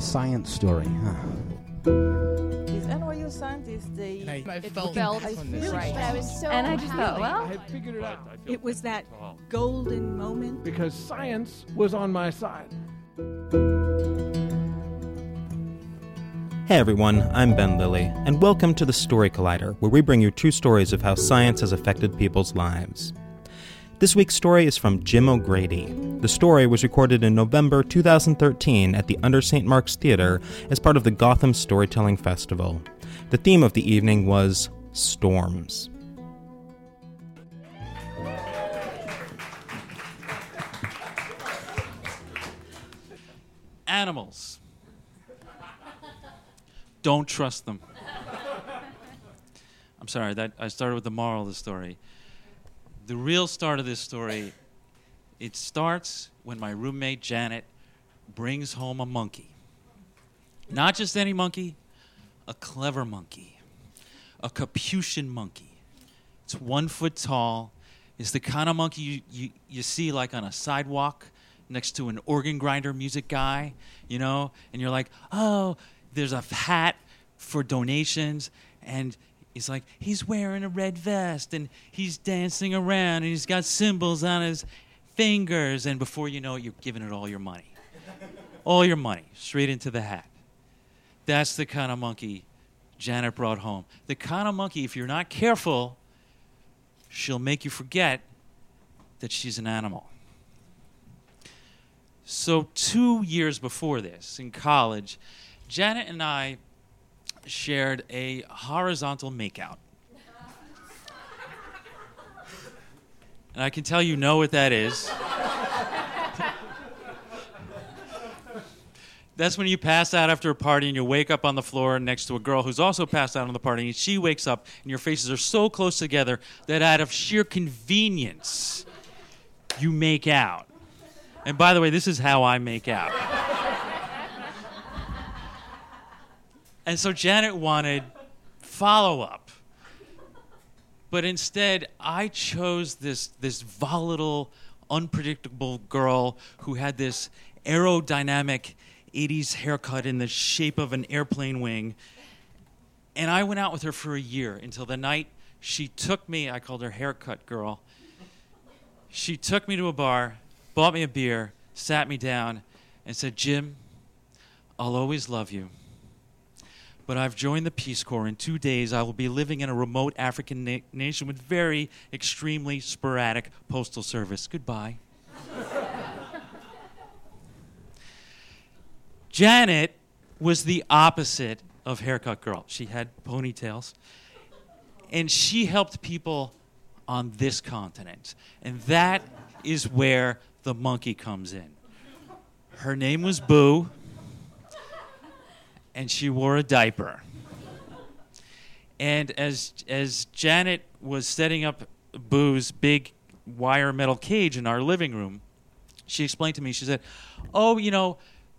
A science story, huh? These NYU scientists, they I it felt felt it on right. I was so and I just thought, well, I had figured it out. it was that golden moment. because science was on my side. Hey everyone, I'm Ben Lillie, and welcome to the Story Collider, where we bring you true stories of how science has affected people's lives. This week's story is from Jim O'Grady. The story was recorded in November 2013 at the Under St. Mark's Theater as part of the Gotham Storytelling Festival. The theme of the evening was storms. Animals. Don't trust them. I'm sorry, that I started with the moral of the story. The real start of this story, it starts when my roommate Janet brings home a monkey. Not just any monkey, a clever monkey. A Capuchin monkey. It's one foot tall. It's the kind of monkey you, you, you see like on a sidewalk next to an organ grinder music guy, you know, and you're like, oh, there's a hat for donations, and it's like he's wearing a red vest and he's dancing around and he's got cymbals on his fingers, and before you know it, you're giving it all your money. all your money straight into the hat. That's the kind of monkey Janet brought home. The kind of monkey, if you're not careful, she'll make you forget that she's an animal. So, two years before this, in college, Janet and I shared a horizontal makeout. And I can tell you know what that is. That's when you pass out after a party and you wake up on the floor next to a girl who's also passed out on the party, and she wakes up and your faces are so close together that out of sheer convenience, you make out. And by the way, this is how I make out. And so Janet wanted follow up. But instead, I chose this, this volatile, unpredictable girl who had this aerodynamic 80s haircut in the shape of an airplane wing. And I went out with her for a year until the night she took me, I called her haircut girl. She took me to a bar, bought me a beer, sat me down, and said, Jim, I'll always love you. But I've joined the Peace Corps. In two days, I will be living in a remote African na- nation with very extremely sporadic postal service. Goodbye. Janet was the opposite of haircut girl. She had ponytails. And she helped people on this continent. And that is where the monkey comes in. Her name was Boo, and she wore a diaper. And as, as Janet was setting up Boo's big wire metal cage in our living room, she explained to me, she said, Oh, you know,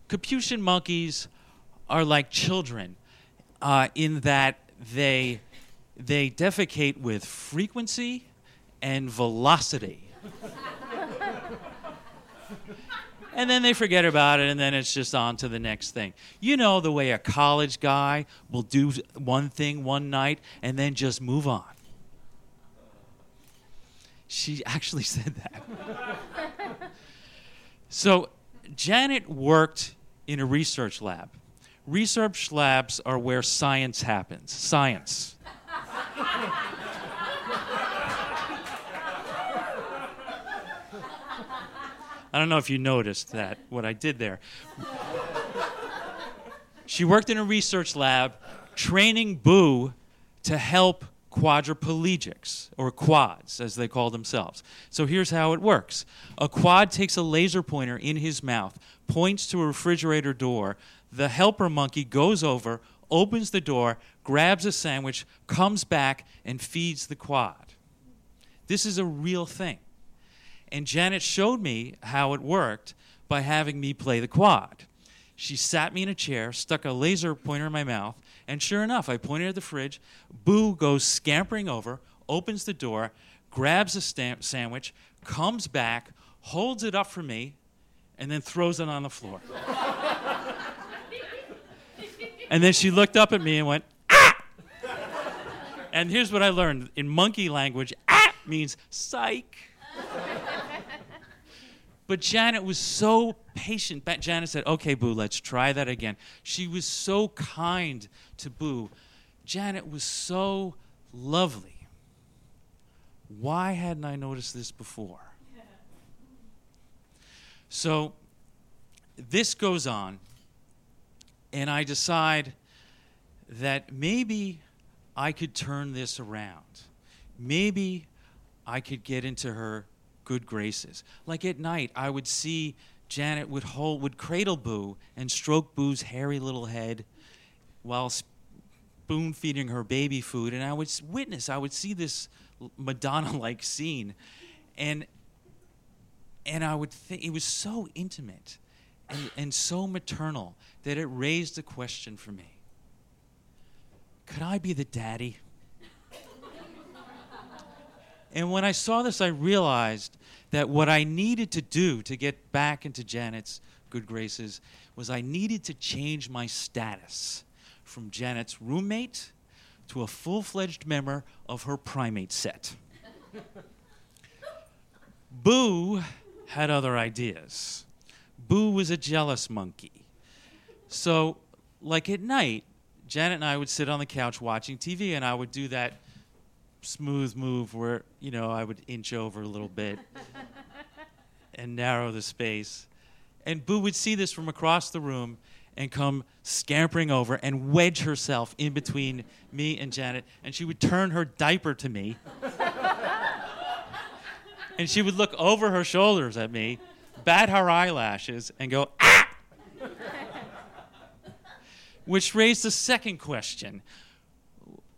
Capuchin monkeys are like children uh, in that they, they defecate with frequency and velocity. And then they forget about it, and then it's just on to the next thing. You know the way a college guy will do one thing one night and then just move on. She actually said that. so, Janet worked in a research lab. Research labs are where science happens. Science. I don't know if you noticed that, what I did there. She worked in a research lab training Boo to help quadriplegics, or quads, as they call themselves. So here's how it works a quad takes a laser pointer in his mouth, points to a refrigerator door. The helper monkey goes over, opens the door, grabs a sandwich, comes back, and feeds the quad. This is a real thing. And Janet showed me how it worked by having me play the quad. She sat me in a chair, stuck a laser pointer in my mouth, and sure enough, I pointed at the fridge. Boo goes scampering over, opens the door, grabs a stamp sandwich, comes back, holds it up for me, and then throws it on the floor. and then she looked up at me and went, ah! And here's what I learned in monkey language ah means psych. But Janet was so patient. Janet said, Okay, Boo, let's try that again. She was so kind to Boo. Janet was so lovely. Why hadn't I noticed this before? So this goes on, and I decide that maybe I could turn this around. Maybe I could get into her good graces. Like at night, I would see Janet would hold, would cradle Boo and stroke Boo's hairy little head while spoon feeding her baby food, and I would witness. I would see this Madonna-like scene, and and I would think it was so intimate and, and so maternal that it raised a question for me. Could I be the daddy? And when I saw this, I realized that what I needed to do to get back into Janet's good graces was I needed to change my status from Janet's roommate to a full fledged member of her primate set. Boo had other ideas. Boo was a jealous monkey. So, like at night, Janet and I would sit on the couch watching TV, and I would do that smooth move where, you know, I would inch over a little bit and narrow the space. And Boo would see this from across the room and come scampering over and wedge herself in between me and Janet, and she would turn her diaper to me. and she would look over her shoulders at me, bat her eyelashes, and go, ah! Which raised the second question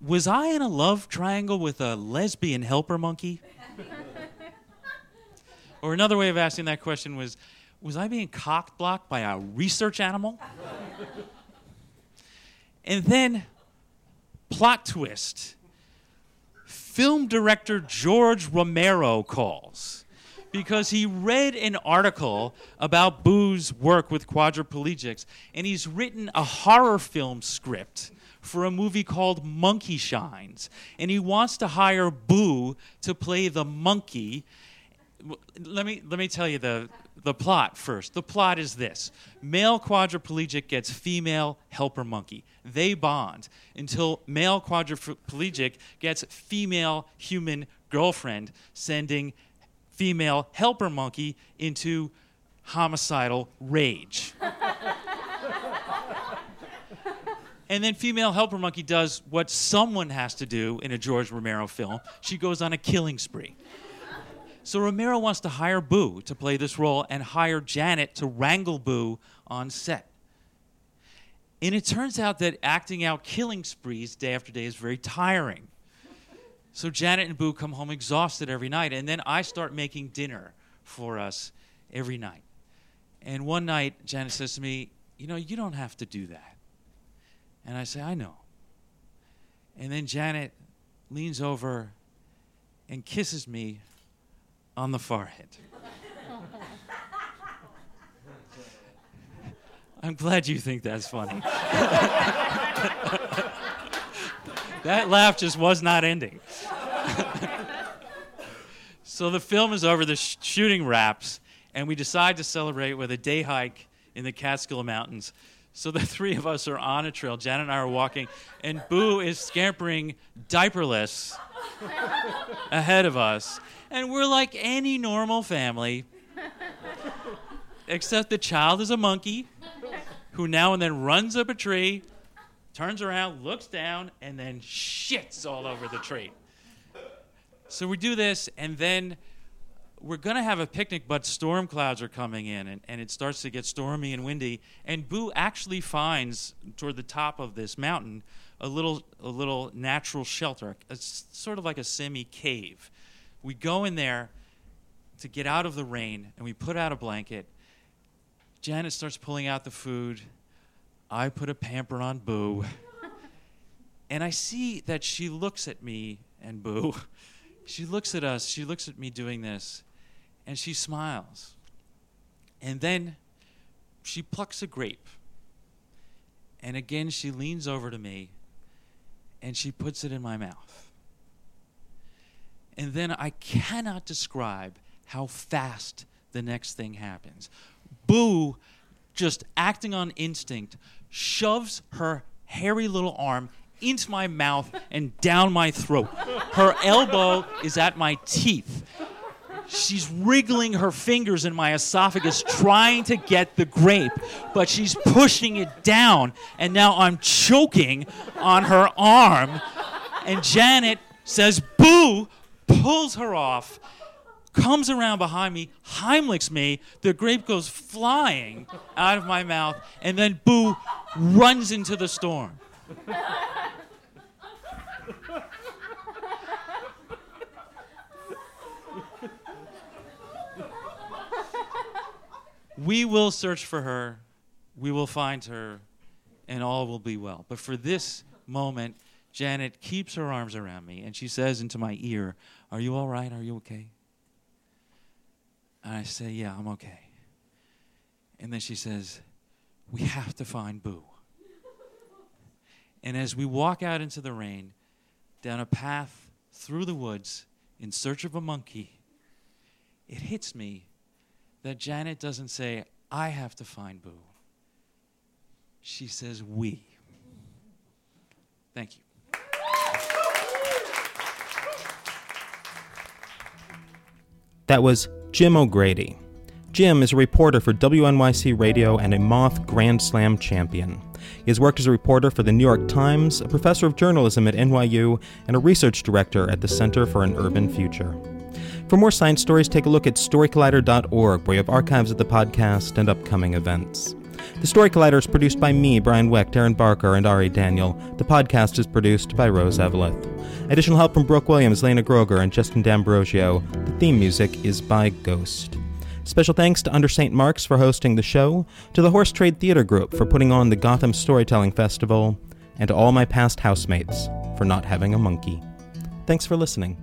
Was I in a love triangle with a lesbian helper monkey? or another way of asking that question was Was I being cock blocked by a research animal? and then, plot twist film director George Romero calls because he read an article about Boo's work with quadriplegics, and he's written a horror film script for a movie called Monkey Shines. And he wants to hire Boo to play the monkey. Let me, let me tell you the, the plot first. The plot is this male quadriplegic gets female helper monkey. They bond until male quadriplegic gets female human girlfriend, sending female helper monkey into homicidal rage. and then female helper monkey does what someone has to do in a George Romero film. She goes on a killing spree. So Romero wants to hire Boo to play this role and hire Janet to wrangle Boo on set. And it turns out that acting out killing sprees day after day is very tiring. So Janet and Boo come home exhausted every night, and then I start making dinner for us every night. And one night, Janet says to me, You know, you don't have to do that. And I say, I know. And then Janet leans over and kisses me on the forehead. I'm glad you think that's funny. that laugh just was not ending. so the film is over, the sh- shooting wraps, and we decide to celebrate with a day hike in the Catskill Mountains. So the three of us are on a trail. Janet and I are walking, and Boo is scampering diaperless ahead of us. And we're like any normal family, except the child is a monkey who now and then runs up a tree, turns around, looks down, and then shits all over the tree. So we do this, and then we're going to have a picnic, but storm clouds are coming in, and, and it starts to get stormy and windy. And Boo actually finds toward the top of this mountain a little, a little natural shelter, it's sort of like a semi cave. We go in there to get out of the rain, and we put out a blanket. Janet starts pulling out the food. I put a pamper on Boo. and I see that she looks at me and Boo. She looks at us, she looks at me doing this, and she smiles. And then she plucks a grape. And again, she leans over to me and she puts it in my mouth. And then I cannot describe how fast the next thing happens. Boo, just acting on instinct, shoves her hairy little arm into my mouth and down my throat. Her elbow is at my teeth. She's wriggling her fingers in my esophagus trying to get the grape, but she's pushing it down, and now I'm choking on her arm. And Janet says, Boo, pulls her off, comes around behind me, Heimlichs me, the grape goes flying out of my mouth, and then Boo runs into the storm. We will search for her, we will find her, and all will be well. But for this moment, Janet keeps her arms around me and she says into my ear, Are you all right? Are you okay? And I say, Yeah, I'm okay. And then she says, We have to find Boo. And as we walk out into the rain, down a path through the woods in search of a monkey, it hits me that Janet doesn't say, I have to find Boo. She says, we. Thank you. That was Jim O'Grady. Jim is a reporter for WNYC Radio and a Moth Grand Slam champion. He has worked as a reporter for the New York Times, a professor of journalism at NYU, and a research director at the Center for an Urban Future. For more science stories, take a look at storycollider.org, where you have archives of the podcast and upcoming events. The Story Collider is produced by me, Brian Wecht, Darren Barker, and Ari Daniel. The podcast is produced by Rose Eveleth. Additional help from Brooke Williams, Lena Groeger, and Justin D'Ambrosio. The theme music is by Ghost. Special thanks to Under St. Mark's for hosting the show, to the Horse Trade Theater Group for putting on the Gotham Storytelling Festival, and to all my past housemates for not having a monkey. Thanks for listening.